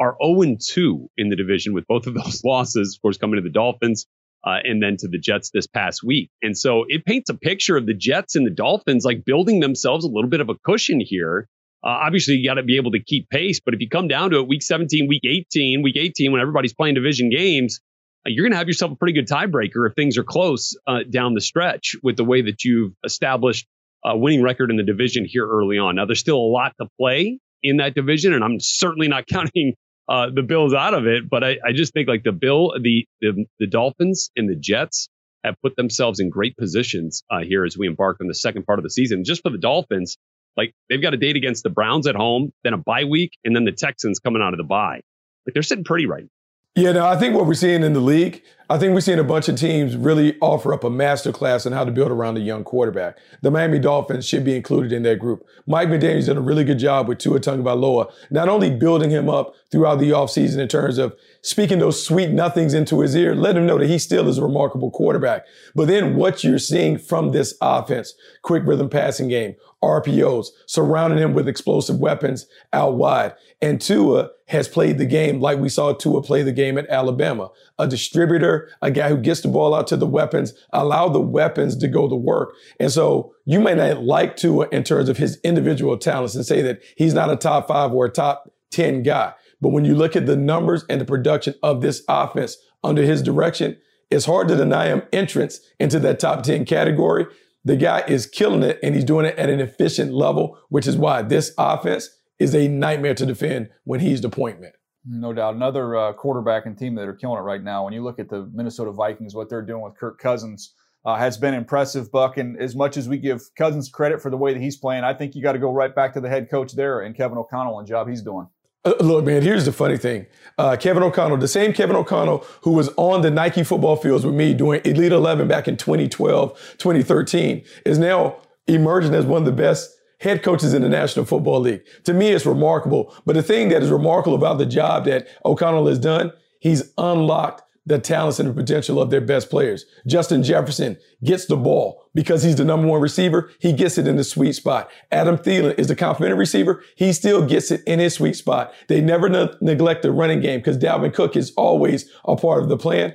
are 0 and 2 in the division with both of those losses, of course, coming to the Dolphins uh, and then to the Jets this past week. And so it paints a picture of the Jets and the Dolphins like building themselves a little bit of a cushion here uh, obviously, you got to be able to keep pace. But if you come down to it, week 17, week 18, week 18, when everybody's playing division games, uh, you're going to have yourself a pretty good tiebreaker if things are close uh, down the stretch with the way that you've established a winning record in the division here early on. Now, there's still a lot to play in that division, and I'm certainly not counting uh, the Bills out of it. But I, I just think like the Bill, the, the the Dolphins and the Jets have put themselves in great positions uh, here as we embark on the second part of the season. Just for the Dolphins, like they've got a date against the Browns at home, then a bye week, and then the Texans coming out of the bye. Like they're sitting pretty right. Yeah, no, I think what we're seeing in the league, I think we're seeing a bunch of teams really offer up a masterclass on how to build around a young quarterback. The Miami Dolphins should be included in that group. Mike McDaniel's done a really good job with Tua Tagovailoa, not only building him up throughout the offseason in terms of speaking those sweet nothings into his ear, let him know that he still is a remarkable quarterback. But then what you're seeing from this offense, quick rhythm passing game, RPOs, surrounding him with explosive weapons out wide. And Tua has played the game like we saw Tua play the game at Alabama. A distributor, a guy who gets the ball out to the weapons, allow the weapons to go to work. And so you may not like Tua in terms of his individual talents and say that he's not a top five or a top 10 guy. But when you look at the numbers and the production of this offense under his direction, it's hard to deny him entrance into that top 10 category. The guy is killing it and he's doing it at an efficient level, which is why this offense is a nightmare to defend when he's the point man. No doubt. Another uh, quarterback and team that are killing it right now. When you look at the Minnesota Vikings, what they're doing with Kirk Cousins uh, has been impressive, Buck. And as much as we give Cousins credit for the way that he's playing, I think you got to go right back to the head coach there and Kevin O'Connell and job he's doing. Uh, look, man, here's the funny thing. Uh, Kevin O'Connell, the same Kevin O'Connell who was on the Nike football fields with me doing Elite 11 back in 2012, 2013, is now emerging as one of the best head coaches in the National Football League. To me, it's remarkable. But the thing that is remarkable about the job that O'Connell has done, he's unlocked the talents and the potential of their best players. Justin Jefferson gets the ball because he's the number one receiver. He gets it in the sweet spot. Adam Thielen is the complementary receiver. He still gets it in his sweet spot. They never ne- neglect the running game because Dalvin Cook is always a part of the plan.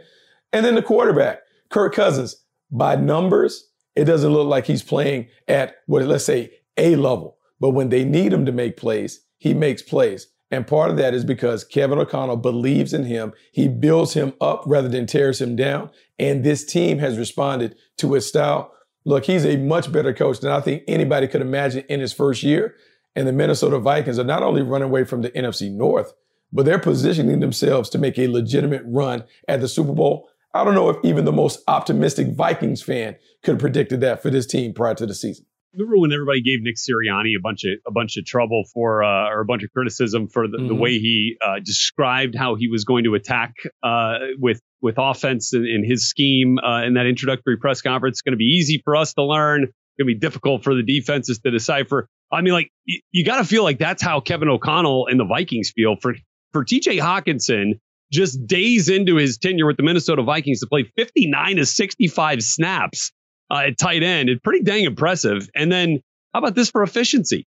And then the quarterback, Kirk Cousins, by numbers, it doesn't look like he's playing at what, let's say, A level. But when they need him to make plays, he makes plays. And part of that is because Kevin O'Connell believes in him. He builds him up rather than tears him down. And this team has responded to his style. Look, he's a much better coach than I think anybody could imagine in his first year. And the Minnesota Vikings are not only running away from the NFC North, but they're positioning themselves to make a legitimate run at the Super Bowl. I don't know if even the most optimistic Vikings fan could have predicted that for this team prior to the season. Remember when everybody gave Nick Sirianni a bunch of a bunch of trouble for uh, or a bunch of criticism for the, mm-hmm. the way he uh, described how he was going to attack uh, with with offense in, his scheme uh, in that introductory press conference. It's going to be easy for us to learn. It's going to be difficult for the defenses to decipher. I mean, like y- you got to feel like that's how Kevin O'Connell and the Vikings feel for for T.J. Hockenson. Just days into his tenure with the Minnesota Vikings to play 59 to 65 snaps uh, at tight end. It's pretty dang impressive. And then how about this for efficiency?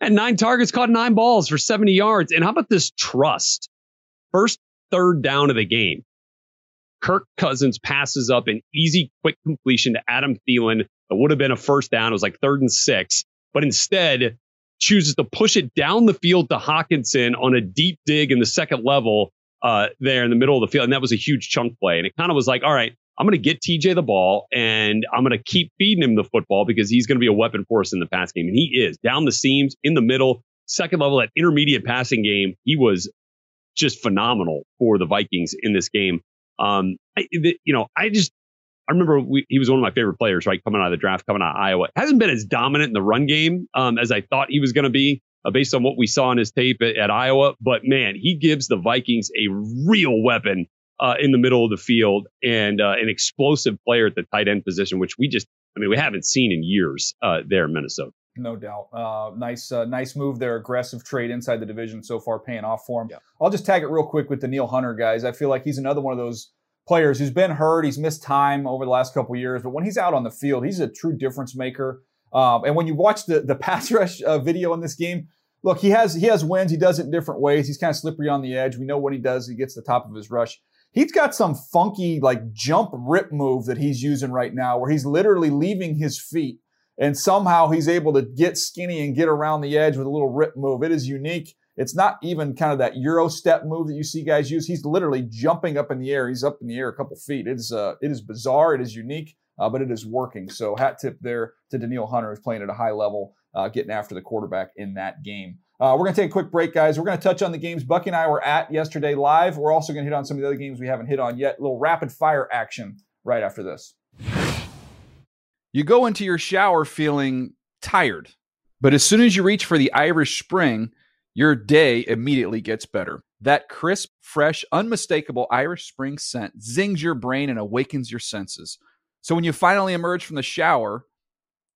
And nine targets, caught nine balls for 70 yards. And how about this trust? First third down of the game. Kirk Cousins passes up an easy, quick completion to Adam Thielen. It would have been a first down. It was like third and six, but instead chooses to push it down the field to Hockenson on a deep dig in the second level uh, there in the middle of the field. And that was a huge chunk play. And it kind of was like, all right, I'm going to get TJ the ball and I'm going to keep feeding him the football because he's going to be a weapon for us in the pass game. And he is down the seams in the middle, second level, that intermediate passing game. He was just phenomenal for the Vikings in this game. Um, I, the, you know, I just, I remember we, he was one of my favorite players, right? Coming out of the draft, coming out of Iowa. Hasn't been as dominant in the run game um, as I thought he was going to be uh, based on what we saw in his tape at, at Iowa. But man, he gives the Vikings a real weapon uh, in the middle of the field and uh, an explosive player at the tight end position, which we just, I mean, we haven't seen in years uh, there in Minnesota. No doubt. Uh, nice, uh, nice move there. Aggressive trade inside the division so far, paying off for him. Yeah. I'll just tag it real quick with Danielle Hunter, guys. I feel like he's another one of those players who's been hurt. He's missed time over the last couple years, but when he's out on the field, he's a true difference maker. Um, and when you watch the the pass rush uh, video in this game, look, he has he has wins. He does it in different ways. He's kind of slippery on the edge. We know when he does. He gets the top of his rush. He's got some funky like jump rip move that he's using right now where he's literally leaving his feet and somehow he's able to get skinny and get around the edge with a little rip move. It is unique. It's not even kind of that Euro step move that you see guys use. He's literally jumping up in the air. He's up in the air a couple feet. It is uh, it is bizarre. It is unique, uh, but it is working. So hat tip there to Danielle Hunter, who's playing at a high level, uh, getting after the quarterback in that game. Uh, we're going to take a quick break, guys. We're going to touch on the games Bucky and I were at yesterday live. We're also going to hit on some of the other games we haven't hit on yet. A little rapid fire action right after this. You go into your shower feeling tired, but as soon as you reach for the Irish Spring, your day immediately gets better. That crisp, fresh, unmistakable Irish Spring scent zings your brain and awakens your senses. So when you finally emerge from the shower,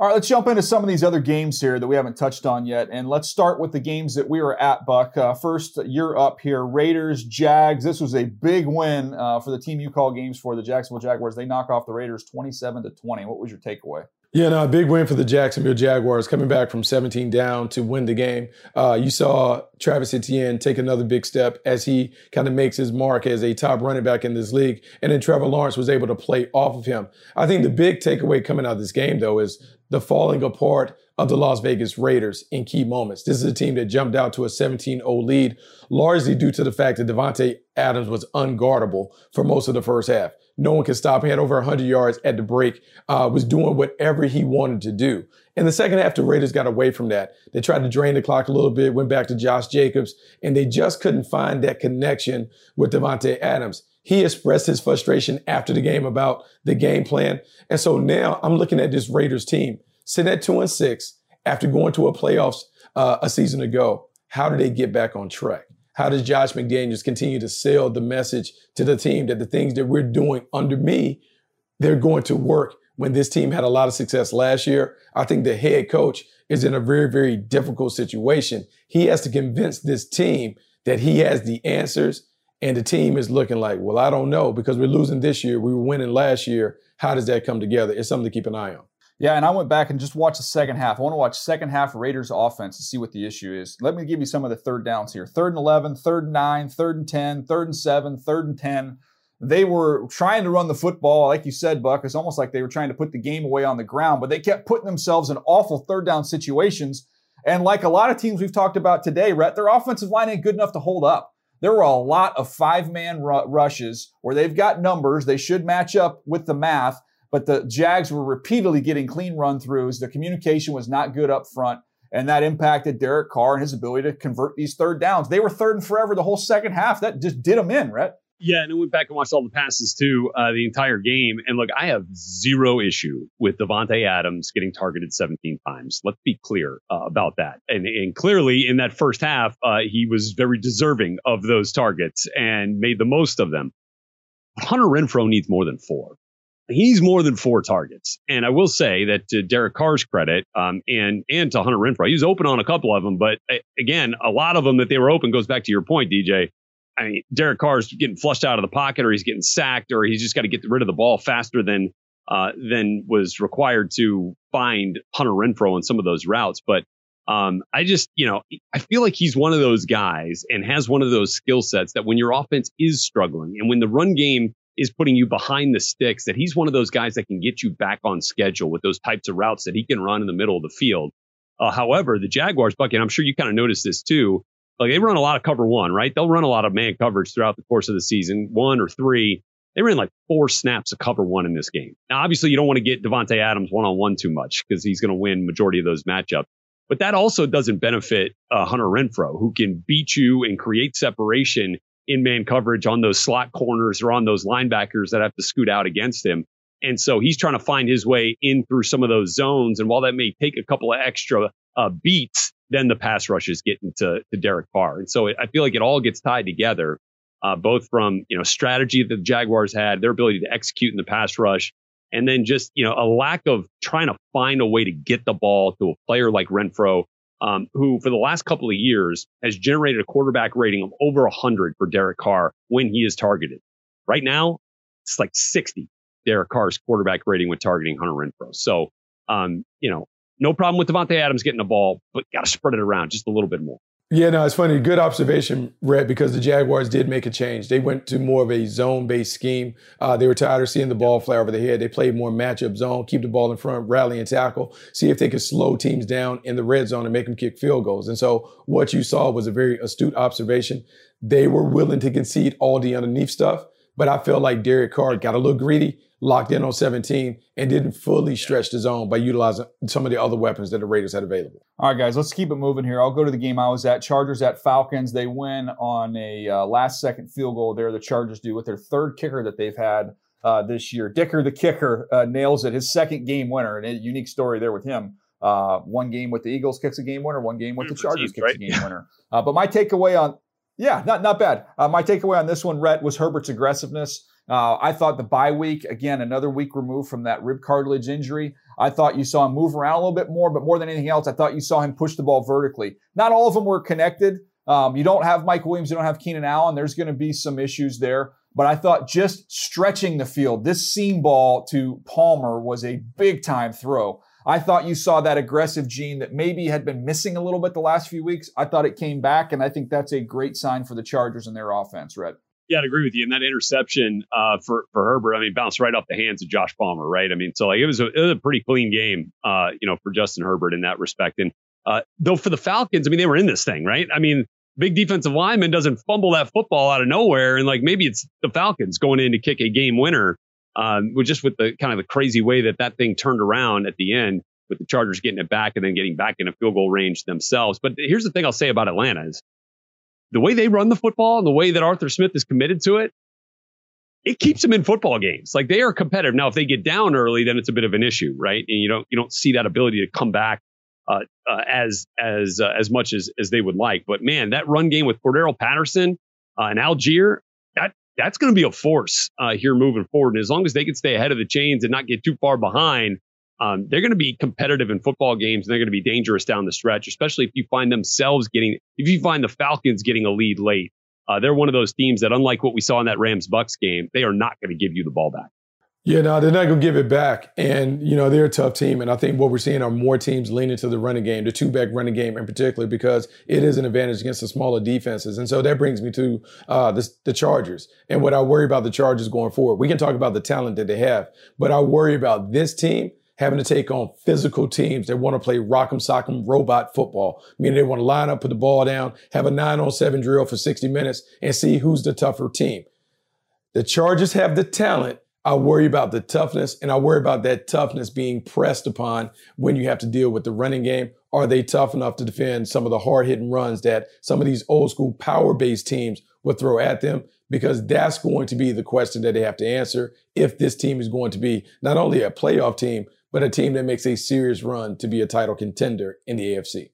All right, let's jump into some of these other games here that we haven't touched on yet. And let's start with the games that we were at, Buck. Uh, first, you're up here Raiders, Jags. This was a big win uh, for the team you call games for, the Jacksonville Jaguars. They knock off the Raiders 27 to 20. What was your takeaway? Yeah, no, a big win for the Jacksonville Jaguars coming back from 17 down to win the game. Uh, you saw Travis Etienne take another big step as he kind of makes his mark as a top running back in this league. And then Trevor Lawrence was able to play off of him. I think the big takeaway coming out of this game, though, is the falling apart of the Las Vegas Raiders in key moments. This is a team that jumped out to a 17-0 lead, largely due to the fact that Davante Adams was unguardable for most of the first half. No one could stop him. He had over 100 yards at the break, uh, was doing whatever he wanted to do. In the second half, the Raiders got away from that. They tried to drain the clock a little bit, went back to Josh Jacobs, and they just couldn't find that connection with Davante Adams. He expressed his frustration after the game about the game plan. And so now I'm looking at this Raiders team sitting at two and six after going to a playoffs uh, a season ago. How do they get back on track? How does Josh McDaniels continue to sell the message to the team that the things that we're doing under me, they're going to work when this team had a lot of success last year? I think the head coach is in a very, very difficult situation. He has to convince this team that he has the answers and the team is looking like, well, I don't know because we're losing this year. We were winning last year. How does that come together? It's something to keep an eye on. Yeah, and I went back and just watched the second half. I want to watch second half Raiders offense to see what the issue is. Let me give you some of the third downs here. Third and 11, third and 9, third and 10, third and 7, third and 10. They were trying to run the football, like you said, Buck. It's almost like they were trying to put the game away on the ground, but they kept putting themselves in awful third down situations. And like a lot of teams we've talked about today, Rhett, their offensive line ain't good enough to hold up there were a lot of five man r- rushes where they've got numbers. They should match up with the math, but the Jags were repeatedly getting clean run throughs. The communication was not good up front, and that impacted Derek Carr and his ability to convert these third downs. They were third and forever the whole second half. That just did them in, right? Yeah, and I went back and watched all the passes too, uh, the entire game. And look, I have zero issue with Davante Adams getting targeted 17 times. Let's be clear uh, about that. And, and clearly, in that first half, uh, he was very deserving of those targets and made the most of them. Hunter Renfrow needs more than four. He's more than four targets. And I will say that to Derek Carr's credit, um, and and to Hunter Renfrow, he was open on a couple of them, but again, a lot of them that they were open goes back to your point, DJ I mean, Derek Carr's getting flushed out of the pocket, or he's getting sacked, or he's just got to get rid of the ball faster than uh, than was required to find Hunter Renfrow on some of those routes. But um, I just, you know, I feel like he's one of those guys and has one of those skill sets that when your offense is struggling and when the run game is putting you behind the sticks, that he's one of those guys that can get you back on schedule with those types of routes that he can run in the middle of the field. Uh, however, the Jaguars, Bucky, I'm sure you kind of noticed this too. Like they run a lot of cover one, right? They'll run a lot of man coverage throughout the course of the season, one or three. They ran like four snaps of cover one in this game. Now, obviously, you don't want to get Davante Adams one on one too much because he's going to win majority of those matchups. But that also doesn't benefit uh, Hunter Renfrow, who can beat you and create separation in man coverage on those slot corners or on those linebackers that have to scoot out against him. And so he's trying to find his way in through some of those zones. And while that may take a couple of extra uh, beats, then the pass rushes get into to Derek Carr. And so I feel like it all gets tied together, uh, both from you know strategy that the Jaguars had, their ability to execute in the pass rush, and then just you know a lack of trying to find a way to get the ball to a player like Renfrow, um, who for the last couple of years has generated a quarterback rating of over 100 for Derek Carr when he is targeted. Right now, it's like 60 Derek Carr's quarterback rating when targeting Hunter Renfrow. So, um, you know, no problem with Davante Adams getting the ball, but got to spread it around just a little bit more. Yeah, no, it's funny. Good observation, Rhett, because the Jaguars did make a change. They went to more of a zone-based scheme. Uh, they were tired of seeing the ball fly over the head. They played more matchup zone, keep the ball in front, rally and tackle, see if they could slow teams down in the red zone and make them kick field goals. And so what you saw was a very astute observation. They were willing to concede all the underneath stuff, but I felt like Derek Carr got a little greedy locked in on 17 and didn't fully stretch the zone by utilizing some of the other weapons that the Raiders had available. All right, guys, let's keep it moving here. I'll go to the game I was at. Chargers at Falcons. They win on a uh, last second field goal there. The Chargers do with their third kicker that they've had uh, this year. Dicker, the kicker, uh, nails it. His second game winner, and a unique story there with him. Uh, one game with the Eagles kicks a game winner, one game with the Chargers kicks right? a game winner. Uh, but my takeaway on, yeah, not, not bad. Uh, my takeaway on this one, Rhett, was Herbert's aggressiveness. Uh, I thought the bye week, again, another week removed from that rib cartilage injury. I thought you saw him move around a little bit more, but more than anything else, I thought you saw him push the ball vertically. Not all of them were connected. Um, you don't have Mike Williams, you don't have Keenan Allen. There's going to be some issues there. But I thought just stretching the field, this seam ball to Palmer was a big time throw. I thought you saw that aggressive gene that maybe had been missing a little bit the last few weeks. I thought it came back, and I think that's a great sign for the Chargers and their offense, Rhett. Yeah, I'd agree with you. And that interception uh, for for Herbert, I mean, bounced right off the hands of Josh Palmer, right? I mean, so like it was a, it was a pretty clean game, uh, you know, for Justin Herbert in that respect. And uh, though for the Falcons, I mean, they were in this thing, right? I mean, big defensive lineman doesn't fumble that football out of nowhere, and like maybe it's the Falcons going in to kick a game winner, um, with just with the kind of the crazy way that that thing turned around at the end, with the Chargers getting it back and then getting back in a field goal range themselves. But here's the thing I'll say about Atlanta is the way they run the football and the way that Arthur Smith is committed to it, it keeps them in football games. Like they are competitive. Now, if they get down early, then it's a bit of an issue, right? And you don't you don't see that ability to come back uh, uh, as as uh, as much as as they would like. But man, that run game with Cordarrelle Patterson uh, and Allgeier, that that's going to be a force uh, here moving forward. And as long as they can stay ahead of the chains and not get too far behind, um, they're going to be competitive in football games and they're going to be dangerous down the stretch, especially if you find themselves getting, if you find the Falcons getting a lead late. Uh, they're one of those teams that, unlike what we saw in that Rams Bucks game, they are not going to give you the ball back. Yeah, no, they're not going to give it back. And, you know, they're a tough team. And I think what we're seeing are more teams leaning to the running game, the two back running game in particular, because it is an advantage against the smaller defenses. And so that brings me to uh, the, the Chargers and what I worry about the Chargers going forward. We can talk about the talent that they have, but I worry about this team having to take on physical teams that want to play rock'em sock'em robot football, meaning they want to line up, put the ball down, have a nine on seven drill for 60 minutes and see who's the tougher team. The Chargers have the talent. I worry about the toughness and I worry about that toughness being pressed upon when you have to deal with the running game. Are they tough enough to defend some of the hard hitting runs that some of these old school power based teams would throw at them? Because that's going to be the question that they have to answer if this team is going to be not only a playoff team, but a team that makes a serious run to be a title contender in the AFC.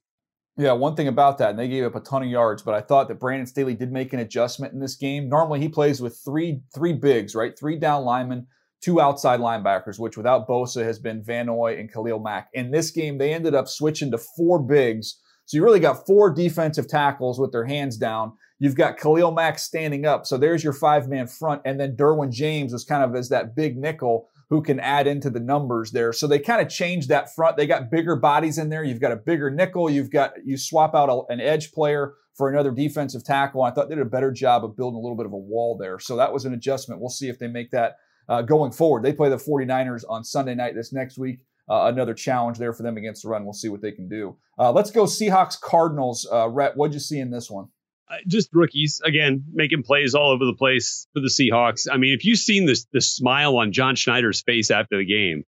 Yeah, one thing about that, and they gave up a ton of yards, but I thought that Brandon Staley did make an adjustment in this game. Normally, he plays with three three bigs, right? Three down linemen, two outside linebackers, which without Bosa has been Van Noy and Khalil Mack. In this game, they ended up switching to four bigs. So you really got four defensive tackles with their hands down. You've got Khalil Mack standing up. So there's your five man front. And then Derwin James was kind of as that big nickel who can add into the numbers there. So they kind of changed that front. They got bigger bodies in there. You've got a bigger nickel. You've got you swap out a, an edge player for another defensive tackle. I thought they did a better job of building a little bit of a wall there. So that was an adjustment. We'll see if they make that uh, going forward. They play the 49ers on Sunday night this next week. Uh, another challenge there for them against the run. We'll see what they can do. Uh, let's go Seahawks Cardinals. Uh, Rhett, what'd you see in this one? Uh, just rookies again making plays all over the place for the Seahawks. I mean, if you've seen this the smile on John Schneider's face after the game,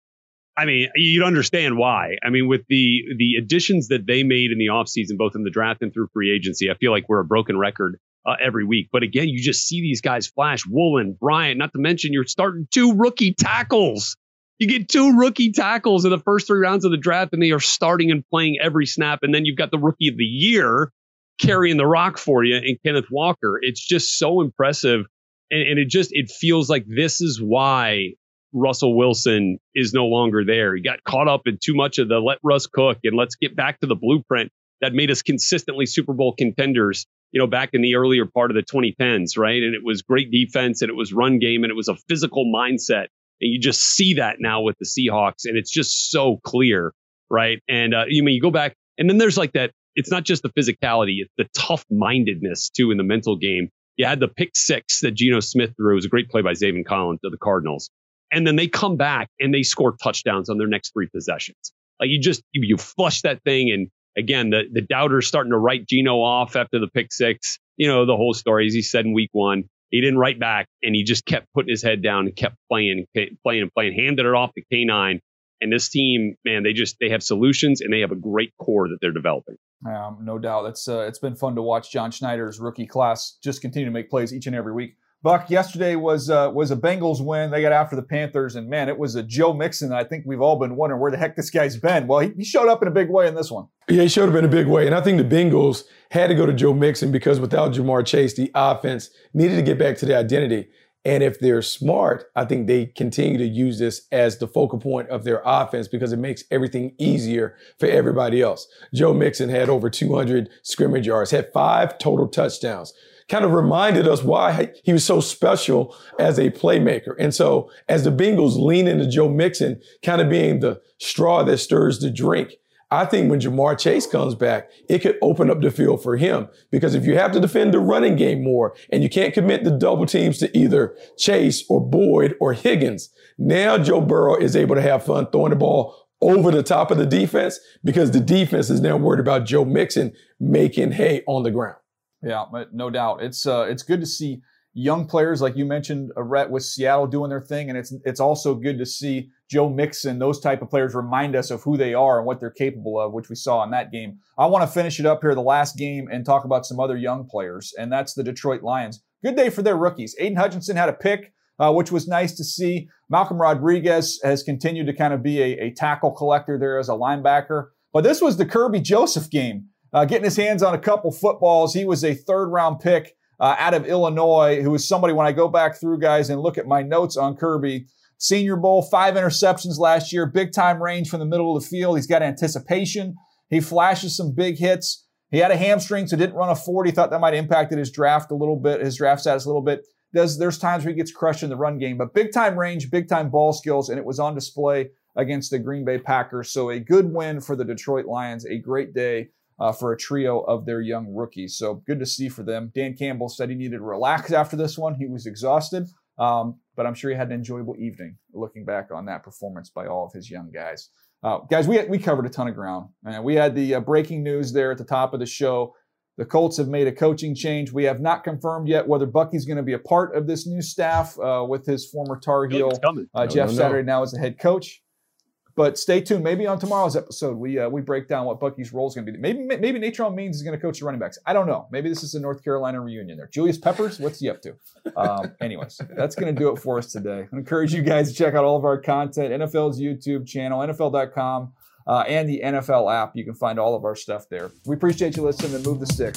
I mean, you'd understand why. I mean, with the the additions that they made in the offseason, both in the draft and through free agency, I feel like we're a broken record uh, every week. But again, you just see these guys flash. Woolen, Bryant, not to mention you're starting two rookie tackles. You get two rookie tackles in the first three rounds of the draft, and they are starting and playing every snap. And then you've got the rookie of the year carrying the rock for you and Kenneth Walker. It's just so impressive. And, and, it just, it feels like this is why Russell Wilson is no longer there. He got caught up in too much of the let Russ cook and let's get back to the blueprint that made us consistently Super Bowl contenders, you know, back in the earlier part of the 2010s, right? And it was great defense and it was run game and it was a physical mindset. And you just see that now with the Seahawks and it's just so clear, right? And uh, you mean you go back and then there's like that it's not just the physicality, it's the tough mindedness too in the mental game. You had the pick six that Geno Smith threw. It was a great play by Zaven Collins of the Cardinals. And then they come back and they score touchdowns on their next three possessions. Like you just, you, you flush that thing. And again, the, the doubters starting to write Geno off after the pick six. You know, the whole story, as he said in week one, he didn't write back and he just kept putting his head down and kept playing, playing and playing, handed it off to K9. And this team, man, they just, they have solutions and they have a great core that they're developing. Um, no doubt. It's uh, it's been fun to watch John Schneider's rookie class just continue to make plays each and every week. Buck, yesterday was uh, was a Bengals win. They got after the Panthers, and man, it was a Joe Mixon. I think we've all been wondering where the heck this guy's been. Well, he, he showed up in a big way in this one. Yeah, he showed up in a big way, and I think the Bengals had to go to Joe Mixon because without Ja'Marr Chase, the offense needed to get back to the identity. And if they're smart, I think they continue to use this as the focal point of their offense because it makes everything easier for everybody else. Joe Mixon had over 200 scrimmage yards, had five total touchdowns. Kind of reminded us why he was so special as a playmaker. And so, as the Bengals lean into Joe Mixon, kind of being the straw that stirs the drink, I think when Ja'Marr Chase comes back, it could open up the field for him because if you have to defend the running game more and you can't commit the double teams to either Chase or Boyd or Higgins, now Joe Burrow is able to have fun throwing the ball over the top of the defense because the defense is now worried about Joe Mixon making hay on the ground. Yeah, but no doubt. It's uh, it's good to see young players like you mentioned, Rhett with Seattle doing their thing, and it's it's also good to see Joe Mixon, those type of players remind us of who they are and what they're capable of, which we saw in that game. I want to finish it up here, the last game, and talk about some other young players, and that's the Detroit Lions. Good day for their rookies. Aidan Hutchinson had a pick, uh, which was nice to see. Malcolm Rodriguez has continued to kind of be a, a tackle collector there as a linebacker. But this was the Kerby Joseph game, uh, getting his hands on a couple footballs. He was a third round pick uh, out of Illinois, who is somebody when I go back through guys and look at my notes on Kerby Senior Bowl, five interceptions last year, big time range from the middle of the field. He's got anticipation. He flashes some big hits. He had a hamstring, so didn't run a 40. Thought that might have impacted his draft a little bit, his draft status a little bit. There's, there's times where he gets crushed in the run game, but big time range, big time ball skills, and it was on display against the Green Bay Packers. So a good win for the Detroit Lions, a great day uh, for a trio of their young rookies. So good to see for them. Dan Campbell said he needed to relax after this one. He was exhausted. Um, but I'm sure he had an enjoyable evening looking back on that performance by all of his young guys. Uh, guys, we, we covered a ton of ground. And we had the uh, breaking news there at the top of the show. The Colts have made a coaching change. We have not confirmed yet whether Bucky's going to be a part of this new staff uh, with his former Tar Heel uh, Jeff no, no, Saturday now as the head coach. But stay tuned. Maybe on tomorrow's episode, we uh, we break down what Bucky's role is going to be. Maybe maybe Natrone Means is going to coach the running backs. I don't know. Maybe this is a North Carolina reunion there. Julius Peppers, what's he up to? Um, anyways, that's going to do it for us today. I encourage you guys to check out all of our content, NFL's YouTube channel, NFL.com, uh, and the NFL app. You can find all of our stuff there. We appreciate you listening to Move the Stick.